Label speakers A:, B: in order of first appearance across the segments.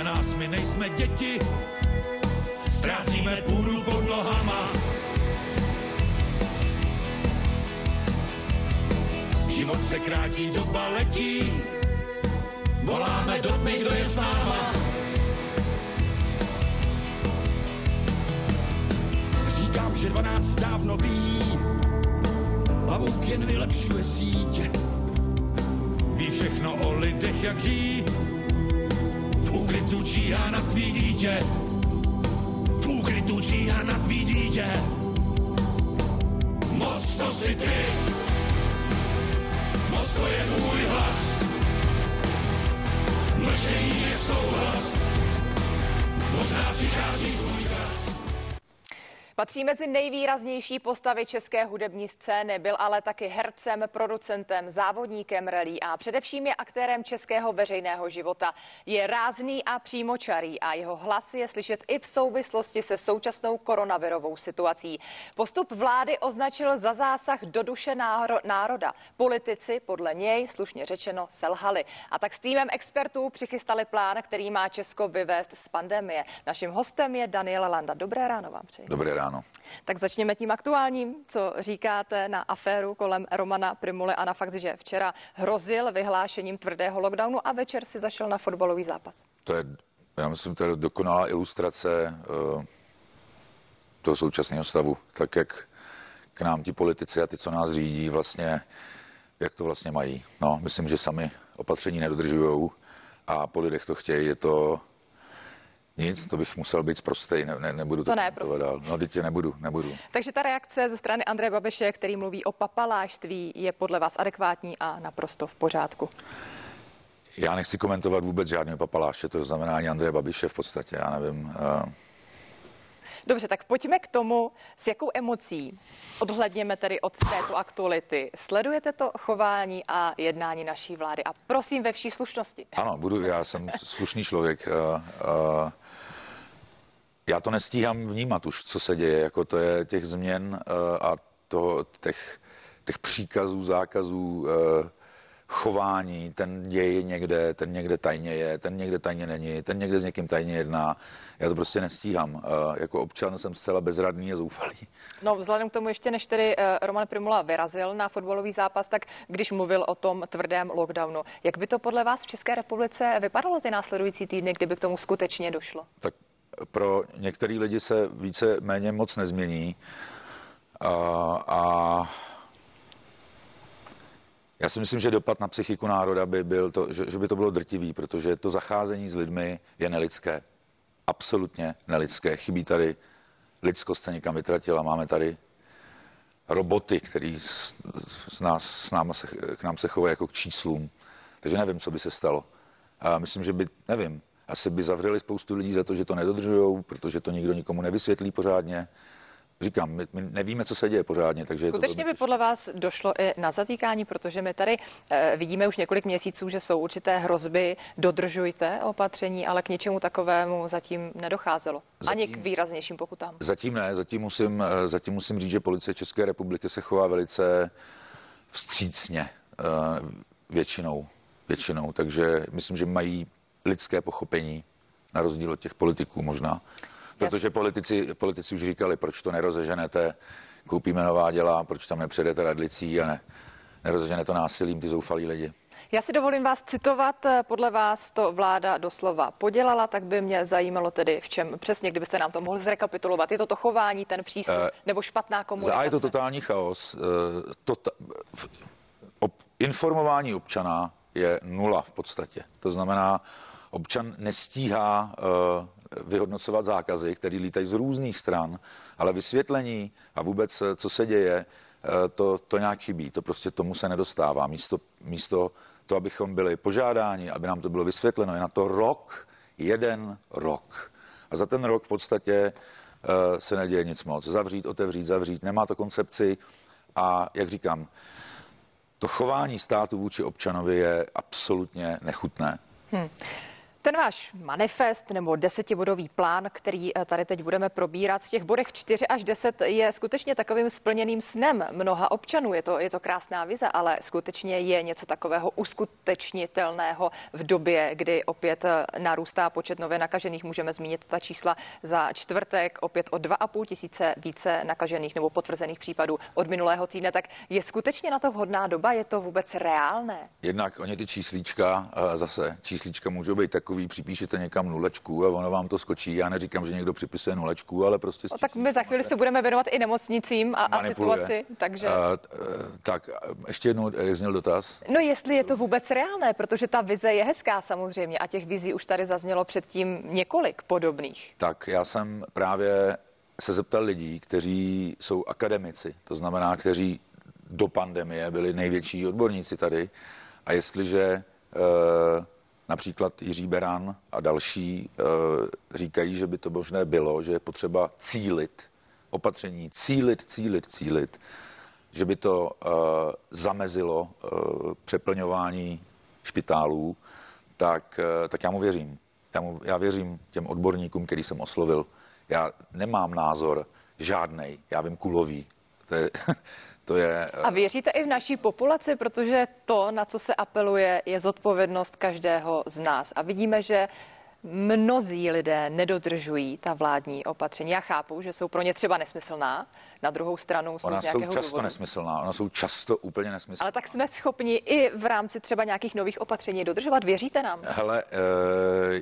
A: Nechte nás, my nejsme děti, ztrácíme půdu pod nohama. Život se krátí, doba letí, voláme do tmy, kdo je s náma. Říkám, že 12 dávno ví, pavouk jen vylepšuje sítě. Ví všechno o lidech, jak žijí, úkrytu číhá na tvý dítě. V úkrytu číhá na tvý dítě. Moc to si ty,
B: Patří mezi nejvýraznější postavy české hudební scény, byl ale taky hercem, producentem, závodníkem relí a především je aktérem českého veřejného života. Je rázný a přímočarý a jeho hlas je slyšet i v souvislosti se současnou koronavirovou situací. Postup vlády označil za zásah do duše národa. Politici podle něj, slušně řečeno, selhali. A tak s týmem expertů přichystali plán, který má Česko vyvést z pandemie. Naším hostem je Daniela Landa. Dobré ráno vám přeji.
C: Dobré ráno ráno.
B: Tak začněme tím aktuálním, co říkáte na aféru kolem Romana Primule a na fakt, že včera hrozil vyhlášením tvrdého lockdownu a večer si zašel na fotbalový zápas.
C: To je, já myslím, to je dokonalá ilustrace uh, toho současného stavu, tak jak k nám ti politici a ty, co nás řídí, vlastně, jak to vlastně mají. No, myslím, že sami opatření nedodržují a po lidech to chtějí. Je to nic, to bych musel být prostý, ne, ne, nebudu to,
B: to ne, prostě.
C: dál. No, dítě nebudu, nebudu.
B: Takže ta reakce ze strany Andreje Babiše, který mluví o papalášství, je podle vás adekvátní a naprosto v pořádku?
C: Já nechci komentovat vůbec žádného papaláše, to znamená ani Andreje Babiše v podstatě, já nevím. Uh...
B: Dobře, tak pojďme k tomu, s jakou emocí odhledněme tedy od této aktuality. Sledujete to chování a jednání naší vlády a prosím ve vší slušnosti.
C: Ano, budu, já jsem slušný člověk. Já to nestíhám vnímat už, co se děje, jako to je těch změn a to, těch, těch příkazů, zákazů, chování, ten děje někde, ten někde tajně je, ten někde tajně není, ten někde s někým tajně jedná. Já to prostě nestíhám. Uh, jako občan jsem zcela bezradný a zoufalý.
B: No, vzhledem k tomu ještě, než tedy uh, Roman Primula vyrazil na fotbalový zápas, tak když mluvil o tom tvrdém lockdownu, jak by to podle vás v České republice vypadalo ty následující týdny, kdyby k tomu skutečně došlo?
C: Tak pro některý lidi se více méně moc nezmění. Uh, a já si myslím, že dopad na psychiku národa by byl to, že, že by to bylo drtivý, protože to zacházení s lidmi je nelidské. Absolutně nelidské. Chybí tady lidskost se někam vytratila. Máme tady roboty, který s, s nás, s náma se, k nám se chovají jako k číslům. Takže nevím, co by se stalo. A myslím, že by, nevím, asi by zavřeli spoustu lidí za to, že to nedodržují, protože to nikdo nikomu nevysvětlí pořádně. Říkám, my, my nevíme, co se děje pořádně, takže
B: Skutečně by podle vás došlo i na zatýkání, protože my tady e, vidíme už několik měsíců, že jsou určité hrozby, dodržujte opatření, ale k něčemu takovému zatím nedocházelo. Zatím, Ani k výraznějším pokutám.
C: Zatím ne, zatím musím, eh, zatím musím říct, že policie České republiky se chová velice vstřícně e, většinou, většinou, takže myslím, že mají lidské pochopení, na rozdíl od těch politiků možná. Protože politici, politici už říkali, proč to nerozeženete, koupíme nová děla, proč tam nepředete radlicí a ne, nerozežené to násilím ty zoufalí lidi.
B: Já si dovolím vás citovat. Podle vás to vláda doslova podělala, tak by mě zajímalo tedy, v čem přesně, kdybyste nám to mohli zrekapitulovat. Je to to chování, ten přístup uh, nebo špatná komunikace?
C: Za je to totální chaos. V, ob, informování občana je nula v podstatě. To znamená, občan nestíhá uh, vyhodnocovat zákazy, které lítají z různých stran, ale vysvětlení a vůbec, eh, co se děje, uh, to, to nějak chybí. To prostě tomu se nedostává. Místo, místo to, abychom byli požádáni, aby nám to bylo vysvětleno, je na to rok, jeden rok. A za ten rok v podstatě se neděje nic moc. Zavřít, otevřít, zavřít, nemá to koncepci a, jak říkám, to chování státu vůči občanovi je absolutně nechutné. Hmm.
B: Ten váš manifest nebo desetibodový plán, který eh, tady teď budeme probírat, v těch bodech 4 až 10 je skutečně takovým splněným snem mnoha občanů. Je to, je to krásná vize, ale skutečně je něco takového uskutečnitelného v době, kdy opět eh, narůstá počet nově nakažených. Můžeme zmínit ta čísla za čtvrtek, opět o 2,5 tisíce více nakažených nebo potvrzených případů od minulého týdne. Tak je skutečně na to vhodná doba? Je to vůbec reálné?
C: Jednak oni ty číslíčka, eh, zase číslíčka můžou být tak takový, připíšete někam nulečku a ono vám to skočí. Já neříkám, že někdo připisuje nulečku, ale prostě...
B: No, tak my za chvíli se budeme věnovat i nemocnicím a, a situaci, takže... A,
C: tak, ještě jednou, jak zněl dotaz?
B: No jestli je to vůbec reálné, protože ta vize je hezká samozřejmě a těch vizí už tady zaznělo předtím několik podobných.
C: Tak já jsem právě se zeptal lidí, kteří jsou akademici, to znamená, kteří do pandemie byli největší odborníci tady. A jestliže e, Například Jiří Beran a další e, říkají, že by to možné bylo, že je potřeba cílit opatření, cílit, cílit, cílit, že by to e, zamezilo e, přeplňování špitálů, tak, tak já mu věřím. Já, mu, já věřím těm odborníkům, který jsem oslovil. Já nemám názor žádnej, já vím kulový. To je,
B: To je... A věříte i v naší populaci, protože to, na co se apeluje, je zodpovědnost každého z nás. A vidíme, že mnozí lidé nedodržují ta vládní opatření. Já chápu, že jsou pro ně třeba nesmyslná, na druhou stranu jsou
C: ona
B: z nějakého
C: jsou často
B: důvodu.
C: nesmyslná, ona jsou často úplně nesmyslná.
B: Ale tak jsme schopni i v rámci třeba nějakých nových opatření dodržovat, věříte nám?
C: Hele, e,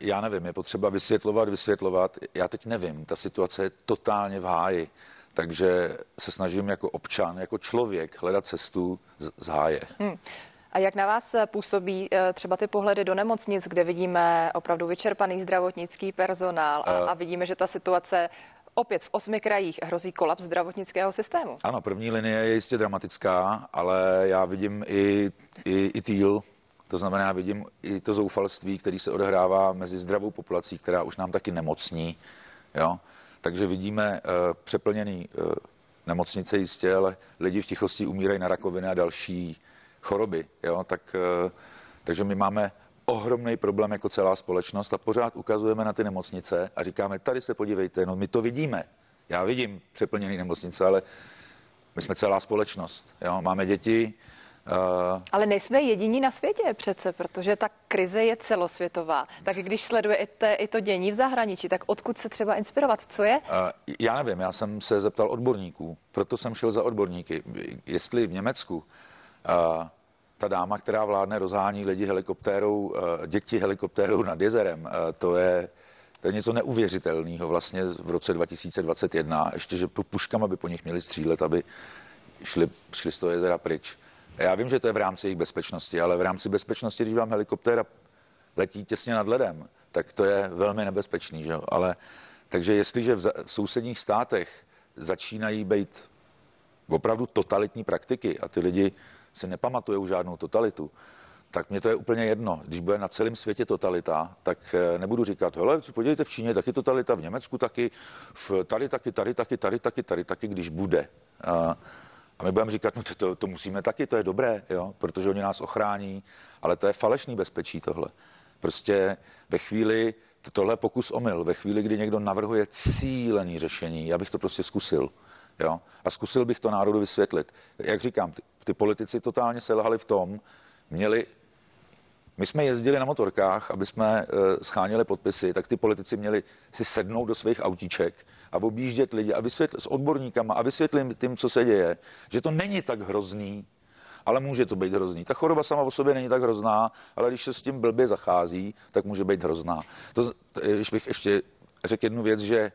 C: já nevím, je potřeba vysvětlovat, vysvětlovat. Já teď nevím, ta situace je totálně v háji. Takže se snažím jako občan, jako člověk hledat cestu z, háje. Hmm.
B: A jak na vás působí eh, třeba ty pohledy do nemocnic, kde vidíme opravdu vyčerpaný zdravotnický personál a, a vidíme, že ta situace opět v osmi krajích hrozí kolaps zdravotnického systému?
C: Ano, první linie je jistě dramatická, ale já vidím i, i, i týl, to znamená, vidím i to zoufalství, který se odehrává mezi zdravou populací, která už nám taky nemocní. Jo? Takže vidíme uh, přeplněný uh, nemocnice jistě, ale lidi v tichosti umírají na rakoviny a další choroby. Jo? Tak, uh, takže my máme ohromný problém jako celá společnost a pořád ukazujeme na ty nemocnice a říkáme, tady se podívejte, no my to vidíme. Já vidím přeplněný nemocnice, ale my jsme celá společnost. Jo? Máme děti,
B: Ale nejsme jediní na světě přece, protože ta krize je celosvětová. Tak když sledujete i to dění v zahraničí, tak odkud se třeba inspirovat? Co je?
C: Uh, já nevím, já jsem se zeptal odborníků, proto jsem šel za odborníky. Jestli v Německu uh, ta dáma, která vládne, rozhání lidi helikoptérou, děti helikoptérou nad jezerem, to je to je něco neuvěřitelného vlastně v roce 2021, ještě, že puškama by po nich měli střílet, aby šli, šli z toho jezera pryč. Já vím, že to je v rámci jejich bezpečnosti, ale v rámci bezpečnosti, když vám helikoptéra letí těsně nad ledem, tak to je velmi nebezpečný. Že? Ale, takže jestliže v, v sousedních státech začínají být opravdu totalitní praktiky a ty lidi si nepamatují žádnou totalitu, tak mě to je úplně jedno. Když bude na celém světě totalita, tak eh, nebudu říkat, hele, podívejte, v Číně taky totalita, v Německu taky, v tady taky, tady taky, tady taky, tady taky, když bude. Uh, a my budeme říkat, no to, to, to musíme taky, to je dobré, jo, protože oni nás ochrání, ale to je falešný bezpečí tohle. Prostě ve chvíli, tohle pokus omyl, ve chvíli, kdy někdo navrhuje cílený řešení, já bych to prostě zkusil. Jo? A zkusil bych to národu vysvětlit. Jak říkám, ty, ty politici totálně selhali v tom, měli my jsme jezdili na motorkách, aby jsme uh, scháněli podpisy, tak ty politici měli si sednout do svých autíček a objíždět lidi a vysvětlit s odborníkama a vysvětlit tím, co se děje, že to není tak hrozný, ale může to být hrozný. Ta choroba sama o sobě není tak hrozná, ale když se s tím blbě zachází, tak může být hrozná. To, to když bych ještě řekl jednu věc, že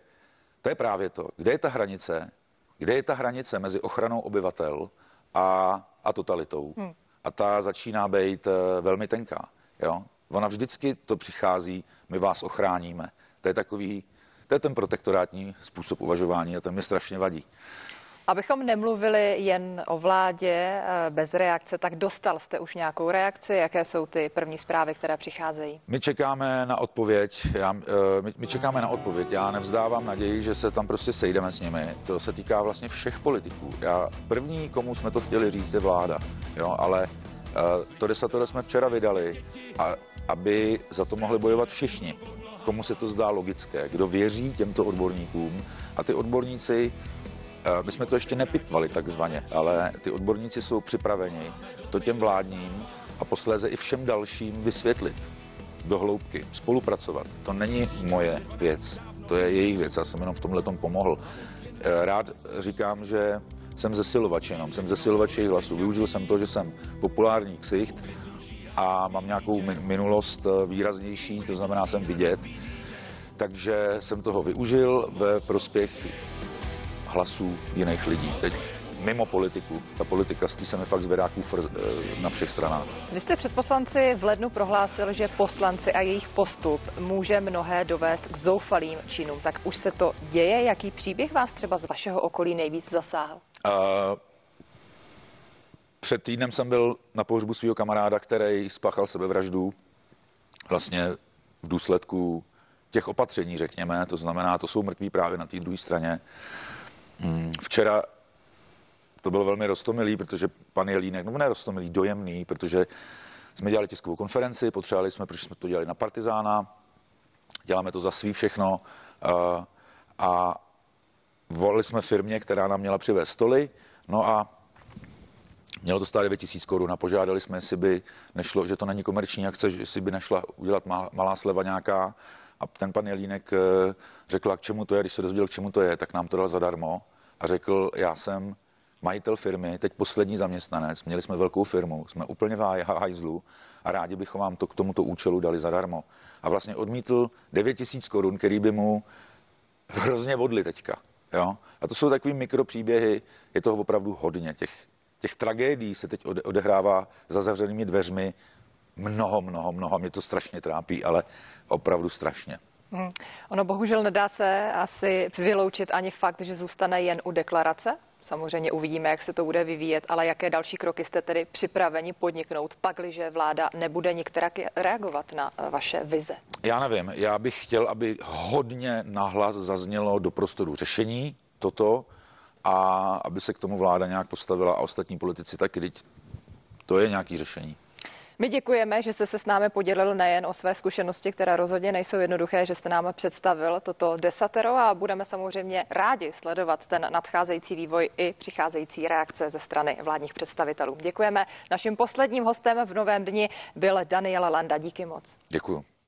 C: to je právě to. Kde je ta hranice? Kde je ta hranice mezi ochranou obyvatel a, a totalitou? Hmm a ta začíná být eh, velmi tenká. Jo? Ona vždycky to přichází, my vás ochráníme. To je takový, to je ten protektorátní způsob uvažování a to mi strašně vadí.
B: Abychom nemluvili jen o vládě eh, bez reakce, tak dostal jste už nějakou reakci? Jaké jsou ty první zprávy, které přicházejí?
C: My čekáme na odpověď. Já, eh, my, my čekáme na odpověď. Já nevzdávám naději, že se tam prostě sejdeme s nimi. To se týká vlastně všech politiků. Já první, komu jsme to chtěli říct, je vláda. Jo, ale To desatoro jsme včera vydali, a aby za to mohli bojovat všichni. Komu se to zdá logické, kdo věří těmto odborníkům a ty odborníci my jsme to ještě nepitvali takzvaně, ale ty odborníci jsou připraveni to těm vládním a posléze i všem dalším vysvětlit do hloubky, spolupracovat. To není moje věc, to je jejich věc, já jsem jenom v tomhle pomohl. Eh, rád říkám, že jsem zesilovač jenom, jsem zesilovač jejich hlasů. Využil jsem to, že jsem populární ksicht a mám nějakou minulost eh, výraznější, to znamená, jsem vidět. Takže jsem toho využil ve prospěch hlasů jiných lidí. Teď mimo politiku. Ta politika z se mi fakt zvedá kůfr eh, na všech stranách.
B: Vy jste před poslanci v lednu prohlásil, že poslanci a jejich postup může mnohé dovést k zoufalým činům. Tak už se to děje? Jaký příběh vás třeba z vašeho okolí nejvíc zasáhl? Uh,
C: před týdnem jsem byl na pohřbu svého kamaráda, který spáchal sebevraždu vlastně v důsledku těch opatření, řekněme, to znamená, to jsou mrtví právě na té druhé straně. Hmm, včera to bylo velmi rostomilý, protože pan Jelínek, no ne rostomilý, dojemný, protože jsme dělali tiskovou konferenci, potřebovali jsme, protože jsme to dělali na Partizána, děláme to za svý všechno a, a volili jsme firmě, která nám měla přivést stoly, no a Mělo to stát 9 tisíc korun a požádali jsme, jestli by nešlo, že to není komerční akce, že jestli by nešla udělat malá sleva nějaká. A ten pan Jelínek eh, řekl, k čemu to je, když se dozvěděl, k čemu to je, tak nám to dal zadarmo a řekl, já jsem majitel firmy, teď poslední zaměstnanec, měli jsme velkou firmu, jsme úplně v hajzlu a rádi bychom vám to k tomuto účelu dali zadarmo. A vlastně odmítl 9 tisíc korun, který by mu hrozně vodli teďka. Jo? A to jsou takové mikropříběhy, je toho opravdu hodně. Těch, těch tragédií se teď odehrává za zavřenými dveřmi mnoho, mnoho, mnoho. Mě to strašně trápí, ale opravdu strašně. Hmm.
B: Ono bohužel nedá se asi vyloučit ani fakt, že zůstane jen u deklarace Samozřejmě uvidíme, jak se to bude vyvíjet, ale jaké další kroky jste tedy připraveni podniknout, pakliže vláda nebude některak reagovat na eh, vaše vize?
C: Já nevím, já bych chtěl, aby hodně nahlas zaznělo do prostoru řešení toto a aby se k tomu vláda nějak postavila a ostatní politici taky, to je nějaký řešení.
B: My děkujeme, že jste se s námi podělil nejen o své zkušenosti, které rozhodně nejsou jednoduché, že jste nám představil toto desatero a budeme samozřejmě rádi sledovat ten nadcházející vývoj i přicházející reakce ze strany vládních představitelů. Děkujeme. Naším posledním hostem v novém dni byl Daniel Landa. Díky moc.
C: Děkuji.